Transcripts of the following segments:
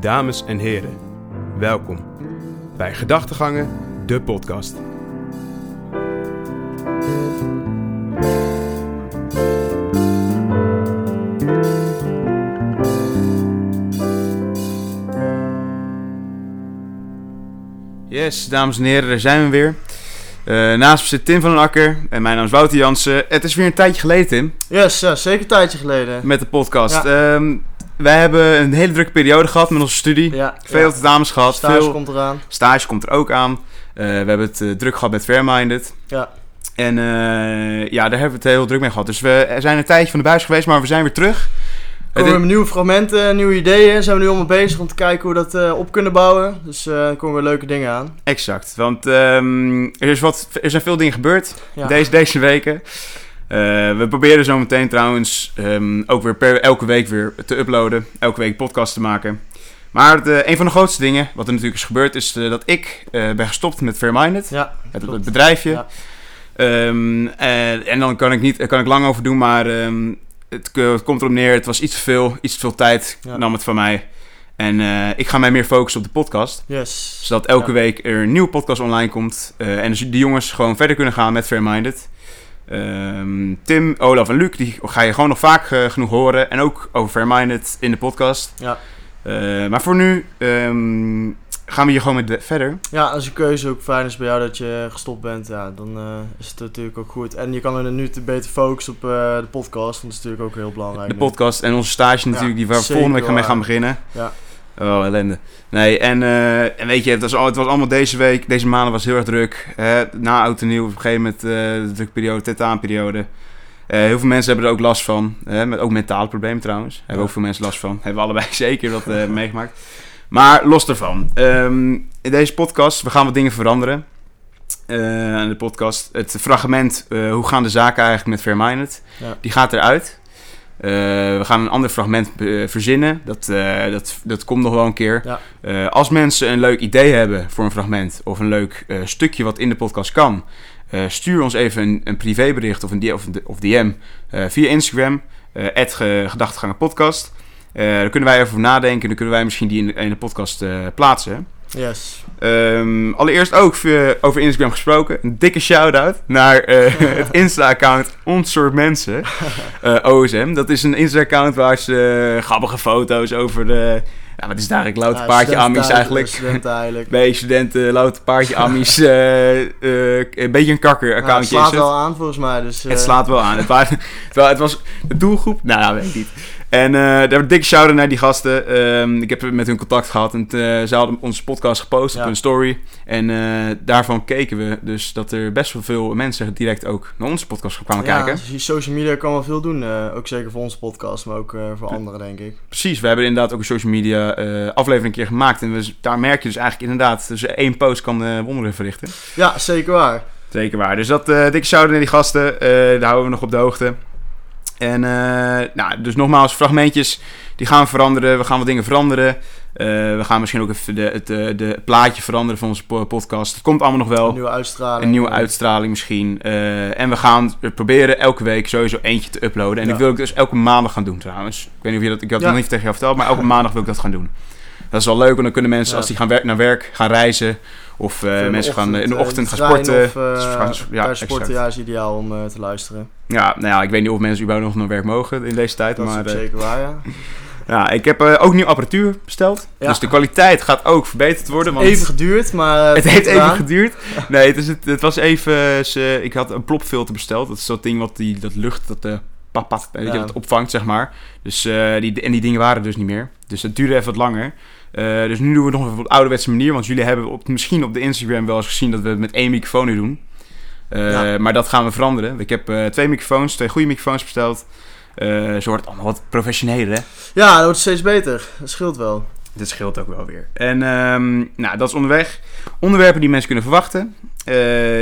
Dames en heren, welkom bij Gedachtegangen, de podcast. Yes, dames en heren, daar zijn we weer. Eh, naast me zit Tim van den Akker en mijn naam is Wouter Jansen. Het is weer een tijdje geleden, Tim, Yes, ja, zeker een tijdje geleden. met de podcast. Ehm, wij hebben een hele drukke periode gehad met onze studie. Ja, Veel ja. tentamens gehad, Stage veel komt eraan. stage komt er ook aan. Eh, we hebben het eh, druk gehad met Fairminded. Ja. En eh, ja, daar hebben we het heel druk mee gehad. Dus we zijn een tijdje van de buis geweest, maar we zijn weer terug. Er Het- komen nieuwe fragmenten, nieuwe ideeën. Zijn we nu allemaal bezig om te kijken hoe we dat op kunnen bouwen. Dus er komen weer leuke dingen aan. Exact, want ehm, er, is wat, er zijn veel dingen gebeurd Ja. deze, deze weken. Eh, we proberen zo meteen trouwens ehm, ook weer per, elke week weer te uploaden. Elke week podcast te maken. Maar de, een van de grootste dingen, wat er natuurlijk is gebeurd, is eh, dat ik eh, ben gestopt met Fairminded. Ja, Het, het bedrijfje. Ja. Ehm, en, en dan kan ik, niet, kan ik lang over doen, maar ehm, het, het komt erop neer. Het was iets te veel, iets te veel tijd Ja. nam het van mij. En ik ga mij meer focussen op de podcast. yes. Zodat elke week er een nieuwe podcast online komt. en dus die jongens gewoon verder kunnen gaan met Fairminded. Ehm, Tim, Olaf en Luc, die ga je gewoon nog vaak eh, genoeg horen. En ook over Fairminded in de podcast. Ja. Eh, maar voor nu ehm, gaan we hier gewoon met de- verder. Ja, als je keuze ook fijn is bij jou dat je gestopt bent, ja, dan eh, is het natuurlijk ook goed. En je kan er nu te beter focussen op de podcast, want dat is natuurlijk ook heel belangrijk. De nu. podcast en onze stage natuurlijk, die we volgende week gaan mee gaan beginnen. Ja. Oh, ellende. Nee, en, eh, en weet je, het was, al- het was allemaal deze week, deze maanden was heel erg druk. Hè? Na oud en nieuw, op een gegeven moment eh, de drukperiode, tentaanperiode. Eh heel veel mensen hebben er ook last van. Hè? Met, ook mentale problemen trouwens. Hebben ook veel mensen last van. Hebben we allebei zeker dat meegemaakt. Maar los daarvan. ehm, in deze podcast, we gaan wat dingen veranderen. Aan de podcast. Het fragment, hoe gaan de zaken eigenlijk met? Ja. Die gaat eruit. Eh, we gaan een ander fragment eh, verzinnen. Dat, eh, dat, dat komt nog wel een keer. Ja. Als mensen een leuk idee hebben voor een fragment of een leuk stukje wat in de podcast kan, stuur ons even een, een privébericht of een of, of DM via Instagram, gedachtegangenpodcast. Daar kunnen wij even over nadenken. Dan kunnen wij misschien die in, de- in de podcast plaatsen. Yes. Ehm, allereerst ook over Instagram gesproken. Een dikke shout-out naar eh, het Insta-account Ons Soort Mensen. eh, OSM. Dat is een Insta-account waar ze eh, grappige foto's over de... Ja, wat is het eigenlijk? Louter Ja, paardje Amies eigenlijk. Studenten eigenlijk. Studenten, louter paardje Amies. een beetje een kakker Ja, het slaat wel aan volgens mij. Dus, Het slaat wel aan. Het, waren, het was de doelgroep. Nou, weet ik niet. En eh daar een dikke shout-out naar die gasten. Ehm, ik heb met hun contact gehad. En eh, ze hadden onze podcast gepost op hun story. En eh, daarvan keken we dus dat er best wel veel mensen direct ook naar onze podcast kwamen ja, kijken. dus social media kan wel veel doen. ook zeker voor onze podcast, maar ook voor anderen, denk ik. Precies, we hebben inderdaad ook een social media aflevering een keer gemaakt. En we, daar merk je dus eigenlijk inderdaad... Dus één post kan wonderen verrichten. Ja, zeker waar. Zeker waar. Dus dat dikke shout-out naar die gasten. eh, daar houden we nog op de hoogte. En eh, nou, dus nogmaals, fragmentjes, die gaan veranderen. We gaan wat dingen veranderen. Eh, we gaan misschien ook even de, het, eh, de plaatje veranderen van onze po- podcast. Het komt allemaal nog wel. Een nieuwe uitstraling. Een nieuwe uitstraling misschien. En we gaan er proberen elke week sowieso eentje te uploaden. En Ja. ik wil het dus elke maandag gaan doen trouwens. Ik weet niet of je dat... Ik had het Ja. nog niet tegen jou verteld, maar elke maandag wil ik dat gaan doen. Dat is wel leuk, want dan kunnen mensen Ja. als die gaan wer- naar werk, gaan reizen... Of eh, mensen gaan eh, in de eh, ochtend gaan trein sporten. Of, eh, Dus gaan- ja, sporten, ja, is ideaal om eh, te luisteren. Ja, nou ja, ik weet niet of mensen überhaupt nog naar werk mogen in deze tijd. Dat maar is eh, zeker waar, ja. ja, ik heb eh, ook nieuwe apparatuur besteld. Ja. Dus de kwaliteit gaat ook verbeterd worden. Want Even geduurd, maar... eh, het heeft even geduurd. Nee, het, is het, het was even... ik had een plopfilter besteld. Dat is dat ding wat die, dat lucht, dat, eh pap, pap, weet je, dat opvangt, zeg maar. Dus, eh, die, en die dingen waren dus niet meer. Dus het duurde even wat langer. Eh, dus nu doen we het nog even op de ouderwetse manier. Want jullie hebben op, misschien op de Instagram wel eens gezien dat we het met één microfoon nu doen. Eh, Ja. Maar dat gaan we veranderen. Ik heb twee microfoons, twee goede microfoons besteld. Zo wordt het allemaal wat professioneler, hè? Ja, dat wordt steeds beter. Dat scheelt wel. Dit scheelt ook wel weer. En ehm, nou, dat is onderweg. Onderwerpen die mensen kunnen verwachten.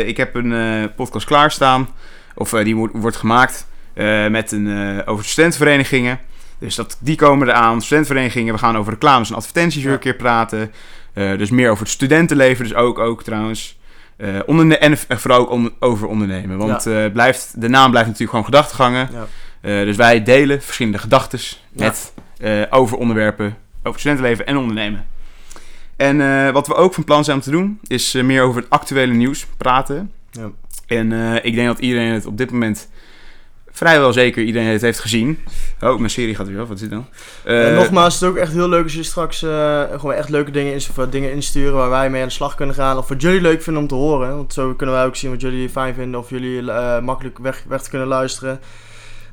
Ik heb een podcast klaarstaan. Of die wordt, wordt gemaakt eh, met een, eh, over studentenverenigingen. Dus dat, die komen eraan. Studentenverenigingen. We gaan over reclames en advertenties weer Ja. een keer praten. Eh, dus meer over het studentenleven. Dus ook, ook trouwens. En vooral ook over ondernemen. Want blijft, de naam blijft natuurlijk gewoon gedachtegangen. Ja. Dus wij delen verschillende gedachten met, over onderwerpen over studentenleven en ondernemen. En wat we ook van plan zijn om te doen, is meer over het actuele nieuws praten. Ja. En ik denk dat iedereen het op dit moment vrijwel zeker iedereen het heeft gezien. Oh, mijn serie gaat weer af. Wat is dit dan? Eh, nogmaals, het is ook echt heel leuk als je straks eh, gewoon echt leuke dingen, in, of, dingen insturen waar wij mee aan de slag kunnen gaan. Of wat jullie leuk vinden om te horen. Want zo kunnen wij ook zien wat jullie fijn vinden. Of jullie eh, makkelijk weg, weg te kunnen luisteren.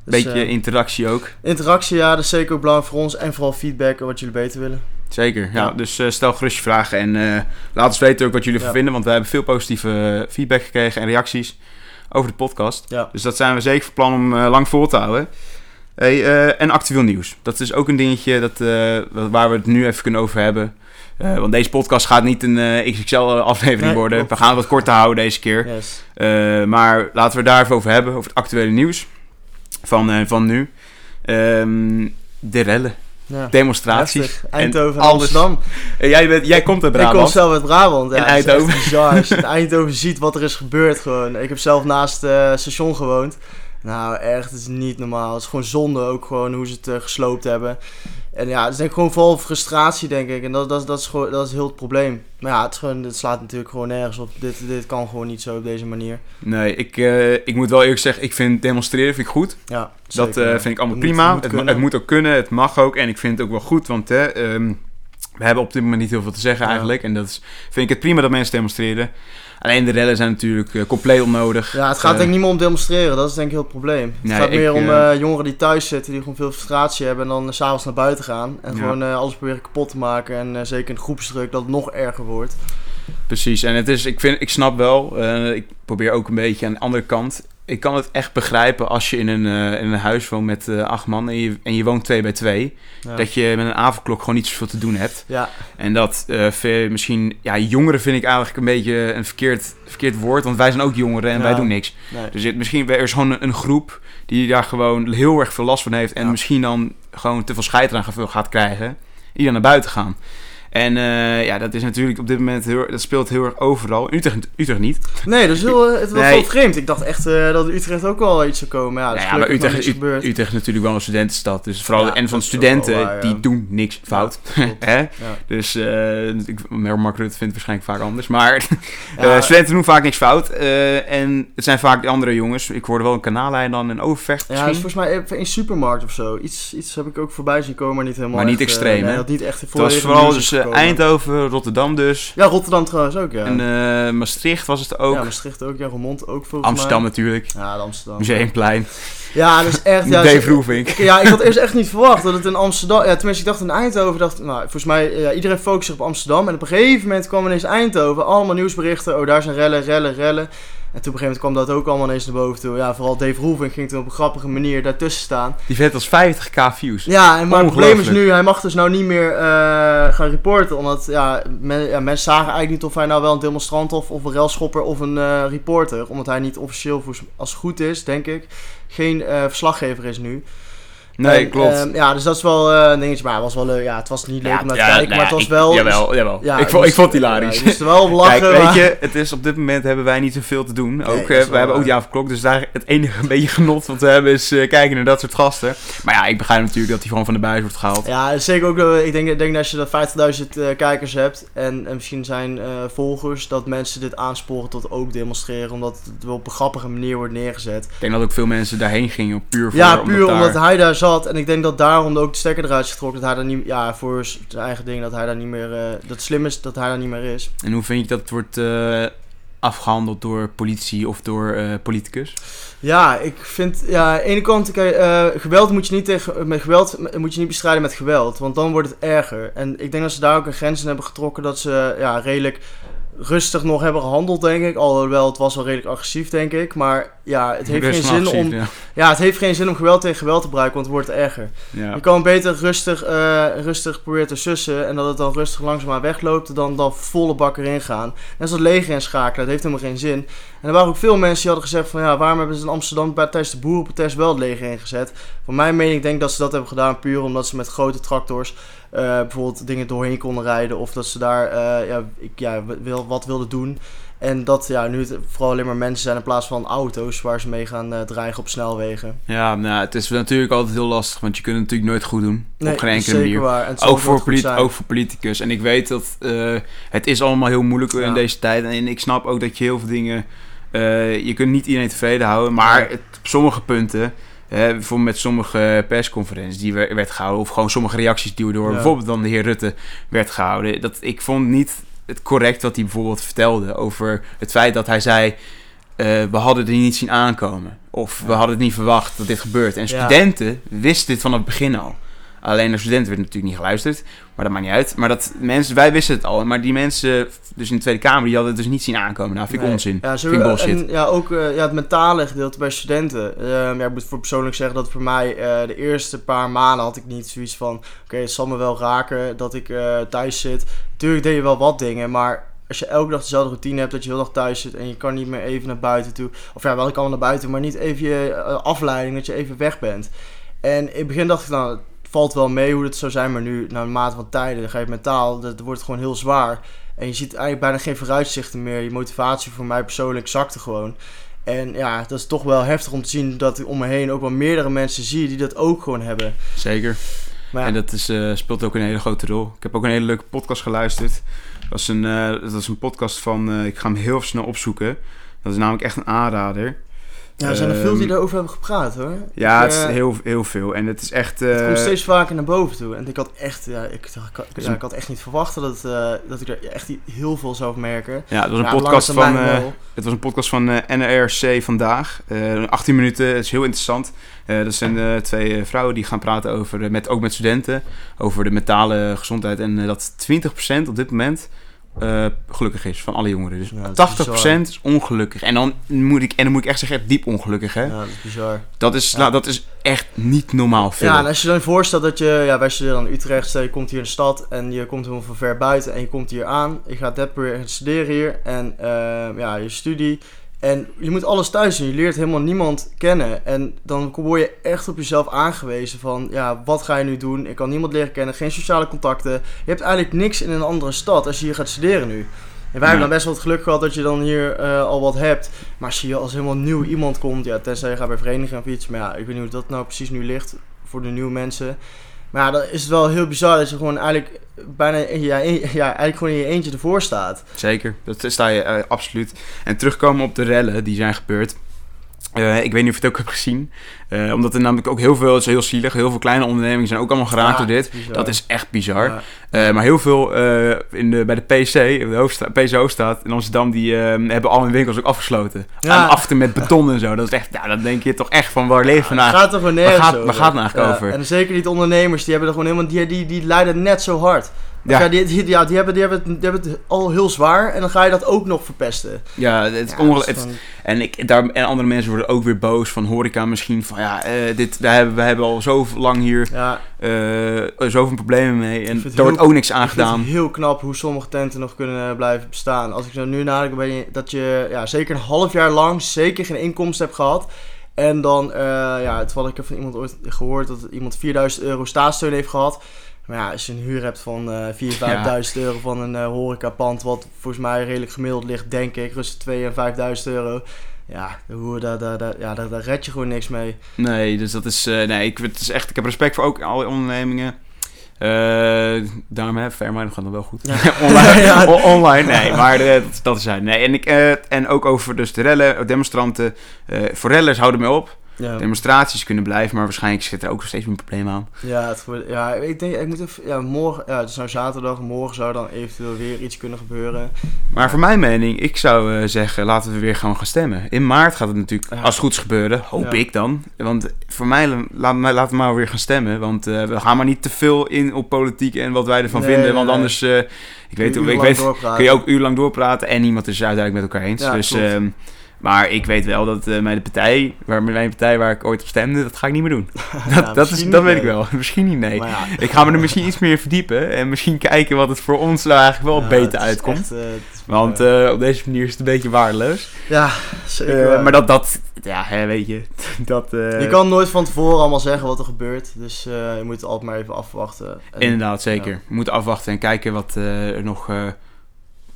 Dus, beetje interactie ook. interactie, ja, dat is zeker ook belangrijk voor ons. En vooral feedback wat jullie beter willen. Zeker, ja. Ja. Dus stel gerust je vragen en laat ons weten ook wat jullie Ja. vinden. Want we hebben veel positieve feedback gekregen en reacties over de podcast. Ja. Dus dat zijn we zeker van plan om eh, lang vol te houden. Hey, eh, en actueel nieuws. Dat is ook een dingetje dat, eh, waar we het nu even kunnen over hebben. Want deze podcast gaat niet een XXL-aflevering Nee, worden. klopt. We gaan het wat korter houden deze keer. Yes. Maar laten we het daar even over hebben, over het actuele nieuws van, van nu. Ehm, de rellen, Ja. demonstraties. Eindhoven en. Amsterdam. Eh, jij, bent, jij komt uit Ik kom Brabant. zelf uit Brabant. Ja, In het is Eindhoven. bizar. Als je in Eindhoven ziet wat er is gebeurd gewoon. Ik heb zelf naast het station gewoond. Nou, echt, het is niet normaal. Het is gewoon zonde ook gewoon hoe ze het eh, gesloopt hebben. En ja, het is denk ik gewoon vooral frustratie, denk ik. En dat, dat, dat, is, gewoon, dat is heel het probleem. Maar ja, het, gewoon, het slaat natuurlijk gewoon nergens op. Dit, dit kan gewoon niet zo op deze manier. Nee, ik, eh, ik moet wel eerlijk zeggen, ik vind demonstreren vind ik goed. Ja, Dat zeker. eh, vind ik allemaal Het moet- prima. het moet het moet ook kunnen, het mag ook. En ik vind het ook wel goed, want hè, ehm, we hebben op dit moment niet heel veel te zeggen Ja. eigenlijk. En dat is, vind ik het prima dat mensen demonstreren. Alleen de rellen zijn natuurlijk eh, compleet onnodig. Ja, het gaat Eh, denk ik niet meer om demonstreren. Dat is denk ik heel het probleem. Het Nee, gaat ik, meer om eh, jongeren die thuis zitten, die gewoon veel frustratie hebben en dan s s'avonds naar buiten gaan. En Ja. gewoon alles proberen kapot te maken. En zeker in groepsdruk dat het nog erger wordt. Precies, en het is, ik, vind, ik snap wel, ik probeer ook een beetje aan de andere kant. Ik kan het echt begrijpen als je in een, eh, in een huis woont met eh, acht man en je, en je woont twee bij twee. Ja. Dat je met een avondklok gewoon niet zoveel te doen hebt. ja, En dat eh, misschien, ja, jongeren vind ik eigenlijk een beetje een verkeerd, verkeerd woord, want wij zijn ook jongeren en Ja. wij doen niks. nee. Dus het, misschien er is gewoon een, een groep die daar gewoon heel erg veel last van heeft en misschien dan gewoon te veel scheid gaat- gaat krijgen, die dan naar buiten gaan. En eh, ja, dat is natuurlijk op dit moment heel, dat speelt heel erg overal. Utrecht, Utrecht niet. Nee, dat is heel, eh, het was Nee. wel vreemd. Ik dacht echt eh, dat Utrecht ook wel iets zou komen. Ja, dat is ja, maar Utrecht, gebeurd. U- Utrecht is natuurlijk wel een studentenstad. Dus vooral, Ja, en van is studenten, waar, ja. die doen niks fout. Hè? Dus eh ik- Mark Rutte vindt het waarschijnlijk vaak anders. Maar studenten doen vaak niks fout. en het zijn vaak de andere jongens. Ik hoorde wel een kanaalijn dan in Overvecht ja, dat is misschien. volgens mij in supermarkt of zo. Iets, iets heb ik ook voorbij zien komen, maar niet helemaal Maar niet echt, extreem, nee, hè? dat niet echt het was vooral dus Eindhoven, Rotterdam dus. Ja, Rotterdam trouwens ook, ja. En eh, Maastricht was het ook. Ja, Maastricht ook, ja, Roermond ook volgens Amsterdam mij. natuurlijk. Ja, Amsterdam. Museumplein. Ja, dat is echt... Ja, Dave. Ik- Ja, ik had eerst echt niet verwacht dat het in Amsterdam... Ja, tenminste, ik dacht in Eindhoven, dacht... Nou, volgens mij, ja, iedereen focust zich op Amsterdam. En op een gegeven moment kwam ineens Eindhoven. Allemaal nieuwsberichten. Oh, daar zijn rellen, rellen, rellen. En toen op een gegeven moment kwam dat ook allemaal ineens naar boven toe. Ja, vooral Dave Roelvink ging toen op een grappige manier daartussen staan. Die vet als 50k views. Ja, en maar het probleem is nu, hij mag dus nou niet meer eh, gaan reporten. Omdat ja, men, ja, mensen zagen eigenlijk niet of hij nou wel een demonstrant of, of een railschopper of een eh, reporter. Omdat hij niet officieel, als het goed is, denk ik, geen eh, verslaggever is nu. Nee, En, klopt. ehm, ja, dus dat is wel eh, een dingetje. Maar het was wel leuk. Ja, het was niet leuk om naar te ja, kijken, nou maar het was ik- wel... Jawel, jawel. Ja, ik, vond, ik vond het hilarisch. Ja, je moest er wel om lachen. Kijk, weet maar- je, het is op dit moment hebben wij niet zoveel te doen. Ook, eh, we wel hebben ook die avondklok, dus daar het enige een beetje genot wat we hebben is eh, kijken naar dat soort gasten. Maar ja, ik begrijp natuurlijk dat hij gewoon van de buis wordt gehaald. Ja, zeker ook. Ik denk, ik denk dat als je dat 50.000 eh, kijkers hebt en, en misschien zijn eh, volgers, dat mensen dit aansporen tot ook demonstreren, omdat het wel op een grappige manier wordt neergezet. Ik denk dat ook veel mensen daarheen gingen, puur voor ja, puur daar- omdat hij daar zat. En ik denk dat daarom ook de stekker eruit is getrokken. Dat hij daar niet, ja, voor zijn eigen ding, dat hij daar niet meer, eh, dat het slim is dat hij daar niet meer is. En hoe vind je dat het wordt eh, afgehandeld door politie of door eh, politicus? Ja, ik vind, ja, aan de ene kant, geweld moet je niet tegen, met geweld moet je niet bestrijden met geweld, want dan wordt het erger. En ik denk dat ze daar ook een grens in hebben getrokken, dat ze, ja, redelijk rustig nog hebben gehandeld, denk ik. Alhoewel, het was wel redelijk agressief, denk ik. Maar ja, het heeft geen zin om, Ja. ja, het heeft geen zin om geweld tegen geweld te gebruiken, want het wordt erger. Ja. Je kan beter rustig, eh, rustig proberen te sussen en dat het dan rustig langzaamaan wegloopt, dan, dan volle bak erin gaan. Net zoals leger inschakelen, dat heeft helemaal geen zin. En er waren ook veel mensen die hadden gezegd van ja, waarom hebben ze in Amsterdam bij, tijdens de boerenprotest wel het leger ingezet? Voor mijn mening denk ik dat ze dat hebben gedaan puur omdat ze met grote tractors eh, bijvoorbeeld dingen doorheen konden rijden of dat ze daar eh, ja, ik, ja, wil, wat wilden doen. En dat ja, nu het vooral alleen maar mensen zijn in plaats van auto's waar ze mee gaan eh, dreigen op snelwegen. Ja, nou, het is natuurlijk altijd heel lastig, want je kunt het natuurlijk nooit goed doen. Nee, op geen enkele manier. Ook voor, ook voor politicus. En ik weet dat het is allemaal heel moeilijk Ja. in deze tijd. En ik snap ook dat je heel veel dingen... je kunt niet iedereen tevreden houden. Maar het- op sommige punten... bijvoorbeeld met sommige persconferenties die we- werd gehouden... of gewoon sommige reacties die door Ja. bijvoorbeeld dan de heer Rutte werd gehouden... Dat, ik vond niet het correct wat hij bijvoorbeeld vertelde... over het feit dat hij zei... eh, we hadden het niet zien aankomen. Of we hadden het niet verwacht dat dit gebeurt. En studenten wisten dit vanaf het begin al. Alleen naar studenten werd natuurlijk niet geluisterd. Maar dat maakt niet uit. Maar dat mensen, wij wisten het al. Maar die mensen, dus in de Tweede Kamer, die hadden het dus niet zien aankomen. Nou, vind ik Nee. onzin. Ja, vind ik bullshit. En ja, ook eh, ja, het mentale gedeelte bij studenten. Ehm, ja, ik moet voor persoonlijk zeggen dat voor mij eh, de eerste paar maanden had ik niet zoiets van... Oké, het zal me wel raken dat ik eh, thuis zit. Tuurlijk deed je wel wat dingen, maar... Als je elke dag dezelfde routine hebt, dat je heel dag thuis zit en je kan niet meer even naar buiten toe. Of ja, wel, ik kan naar buiten, maar niet even je afleiding, dat je even weg bent. En in het begin dacht ik, nou, valt wel mee hoe het zou zijn, maar nu, na een mate van tijden, dan ga je mentaal, dat wordt het gewoon heel zwaar. En je ziet eigenlijk bijna geen vooruitzichten meer. Je motivatie voor mij persoonlijk zakte gewoon. En ja, dat is toch wel heftig om te zien dat ik om me heen ook wel meerdere mensen zie die dat ook gewoon hebben. Zeker. Maar ja, En dat is, eh, speelt ook een hele grote rol. Ik heb ook een hele leuke podcast geluisterd. Dat is een, eh, dat is een podcast van, eh, ik ga hem heel snel opzoeken. Dat is namelijk echt een aanrader. Ja, er zijn er veel die ehm, daarover hebben gepraat hoor. Ja, het is eh, heel, heel veel. En het is echt... het eh, komt steeds vaker naar boven toe. En ik had echt, ja, ik, ja, ik had echt niet verwacht dat, eh, dat ik er echt heel veel zou merken. Ja, het was een Ja, podcast van... eh. Het was een podcast van eh, NRC vandaag. Eh 18 minuten, het is heel interessant. Eh, dat zijn eh, twee eh, vrouwen die gaan praten over, eh, met, ook met studenten, over de mentale gezondheid. En eh, dat 20% op dit moment eh, gelukkig is van alle jongeren. Dus Ja, dat is 80% is ongelukkig. En dan, moet ik, en dan moet ik echt zeggen, diep ongelukkig. Hè? Ja, dat is bizar. Dat, is, Ja. nou, dat is echt niet normaal veel. Ja, en als je dan voorstelt dat je, ja, wij studeren aan Utrecht, stel je komt hier in de stad en je komt helemaal van ver buiten en je komt hier aan. Je gaat weer studeren hier en eh, ja, je studie. En je moet alles thuis doen. Je leert helemaal niemand kennen. En dan word je echt op jezelf aangewezen van, ja, wat ga je nu doen? Ik kan niemand leren kennen, geen sociale contacten. Je hebt eigenlijk niks in een andere stad als je hier gaat studeren nu. En wij Ja. hebben dan best wel het geluk gehad dat je dan hier eh, al wat hebt. Maar als je als helemaal nieuw iemand komt, ja, tenzij je gaat bij vereniging of iets. Maar ja, ik weet niet hoe dat nou precies nu ligt voor de nieuwe mensen. Maar ja, dan is het wel heel bizar dat je gewoon eigenlijk bijna ja, ja, eigenlijk gewoon in je eentje ervoor staat. Zeker, dat sta je eh, absoluut. En terugkomen op de rellen die zijn gebeurd. Eh, ik weet niet of je het ook hebt gezien. Eh, omdat er namelijk ook heel veel, het is heel zielig, heel veel kleine ondernemingen zijn ook allemaal geraakt Ja, door dit. bizar. Dat is echt bizar. Ja. Eh, maar heel veel in de, bij de PC, de hoofdsta- PC Hoofdstad in Amsterdam, die eh, hebben al hun winkels ook afgesloten. Ja. En achter met beton en zo. Dat is echt, ja, dan denk je toch echt van waar leven we het nou? gaat er waar gaat- waar gaat het nou eigenlijk over? En zeker niet ondernemers, die hebben er gewoon helemaal, die, die, die lijden net zo hard. Ja. Ja. die, die, ja, die, hebben, die, hebben het, die hebben het al heel zwaar en dan ga je dat ook nog verpesten. Ja, het is Ja, En, ik, daar, en andere mensen worden ook weer boos van horeca misschien. Van ja, eh, dit, wij, hebben, wij hebben al zo lang hier ja, eh, zoveel problemen mee. En daar wordt ook niks aan gedaan. het heel knap hoe sommige tenten nog kunnen blijven bestaan. Als ik zo nu nadenk, ben je, dat je ja, zeker een half jaar lang zeker geen inkomsten hebt gehad. En dan, eh ja, het had ik heb van iemand ooit gehoord dat iemand 4000 euro staatssteun heeft gehad. Maar ja, als je een huur hebt van eh 4.000, 5.000 euro van een eh horecapand, wat volgens mij redelijk gemiddeld ligt, denk ik, tussen 2.000 en 5.000 euro. Ja, hoe, daar, daar, daar, ja daar, daar red je gewoon niks mee. Nee, dus dat is. eh, nee, ik, het is echt, ik heb respect voor ook alle ondernemingen. Eh daarom hè, Fairmind gaat dan wel goed. Ja. online, Ja. online, nee, maar dat, dat is zijn. Nee, en, ik, en ook over dus de rellen, demonstranten. eh voor rellers houden me op. Ja. Demonstraties kunnen blijven, maar waarschijnlijk zit er ook nog steeds een probleem aan. Ja, het, ja, ik denk, ik moet even, ja, morgen, ja, het is nou zaterdag, morgen zou dan eventueel weer iets kunnen gebeuren. Maar voor mijn mening, ik zou eh, zeggen, laten we weer gewoon gaan stemmen. In maart gaat het natuurlijk, Ja. als het goed is gebeuren, hoop ik dan. Want voor mij, laat, laten we maar weer gaan stemmen. Want eh, we gaan maar niet te veel in op politiek en wat wij ervan Nee, vinden. nee, Want nee. anders, eh, ik weet, Uur ik lang weet kun je ook urenlang doorpraten en niemand is uiteindelijk met elkaar eens. Ja, dus, ehm, maar ik weet wel dat eh, mijn partij, waar, mijn partij waar ik ooit op stemde, dat ga ik niet meer doen. Ja, Dat, dat, is, dat weet ik wel. Misschien niet, nee. Ja, Ik ga me er misschien iets meer verdiepen en misschien kijken wat het voor ons nou eigenlijk wel ja, beter uitkomt. echt, eh, Want eh, op deze manier is het een beetje waardeloos. ja, zeker. Maar dat, dat, ja, hè, weet je, dat... je kan nooit van tevoren allemaal zeggen wat er gebeurt. Dus je moet het altijd maar even afwachten. En- Inderdaad, zeker. Ja. We moeten afwachten en kijken wat er nog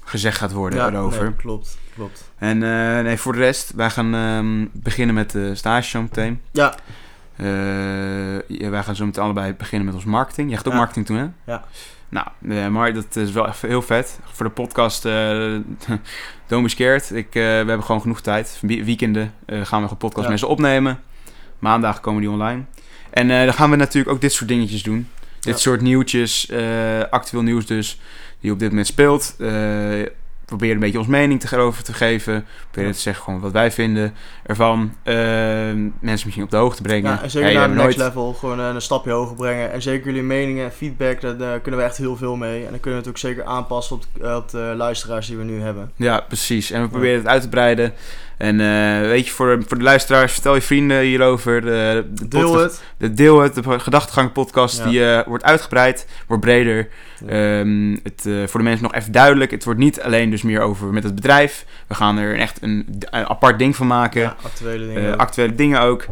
gezegd gaat worden Ja, erover. nee, klopt, klopt. En eh, nee, voor de rest, wij gaan ehm, beginnen met de stage zo meteen. Ja, Eh, ja, wij gaan zo meteen allebei beginnen met ons marketing. Jij gaat ook Ja. marketing doen, hè? Ja. Nou, eh, maar dat is wel heel vet. Voor de podcast, don't be scared. Ik, we hebben gewoon genoeg tijd. Weekenden gaan we een podcast mensen opnemen. Maandag komen die online. En dan gaan we natuurlijk ook dit soort dingetjes doen. Dit soort nieuwtjes, eh, actueel nieuws dus, die op dit moment speelt. Eh proberen een beetje ons mening te- erover te geven. Proberen Ja. te zeggen gewoon wat wij vinden ervan. Eh, mensen misschien op de hoogte brengen. ja en zeker Hey, naar we de hebben next nooit- level. Gewoon eh, een stapje hoger brengen. En zeker jullie meningen en feedback, daar, daar kunnen we echt heel veel mee. En dan kunnen we het ook zeker aanpassen op, op de luisteraars die we nu hebben. Ja, precies. En we proberen het uit te breiden. En eh, weet je, voor, voor de luisteraars, vertel je vrienden hierover. De, de Deel podcast- het. De deel het, de gedachtegang podcast, Ja. die eh, wordt uitgebreid, wordt breder. Ja. Ehm, het, eh, voor de mensen nog even duidelijk, het wordt niet alleen dus meer over met het bedrijf. We gaan er echt een, een apart ding van maken. Ja, actuele dingen. Ook. actuele dingen ook.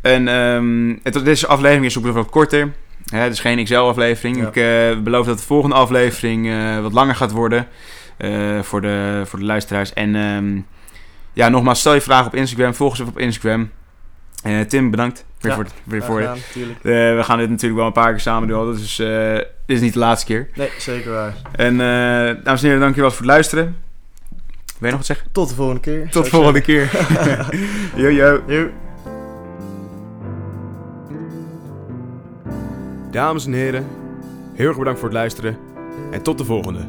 En ehm, het, deze aflevering is ook nog wat korter. Hè, het is geen XL-aflevering. Ja. Ik beloof dat de volgende aflevering wat langer gaat worden voor, de, voor de luisteraars. En ehm, ja, nogmaals, stel je vragen op Instagram. Volg ons even op Instagram. Eh, Tim, bedankt weer Ja, voor, weer voor gedaan, eh, we gaan dit natuurlijk wel een paar keer samen doen. Dus eh, dit is niet de laatste keer. Nee, zeker waar. En eh, dames en heren, dankjewel voor het luisteren. Wil je nog wat zeggen? Tot de volgende keer. Tot de volgende keer. yo. Yo. Dames en heren, heel erg bedankt voor het luisteren en tot de volgende.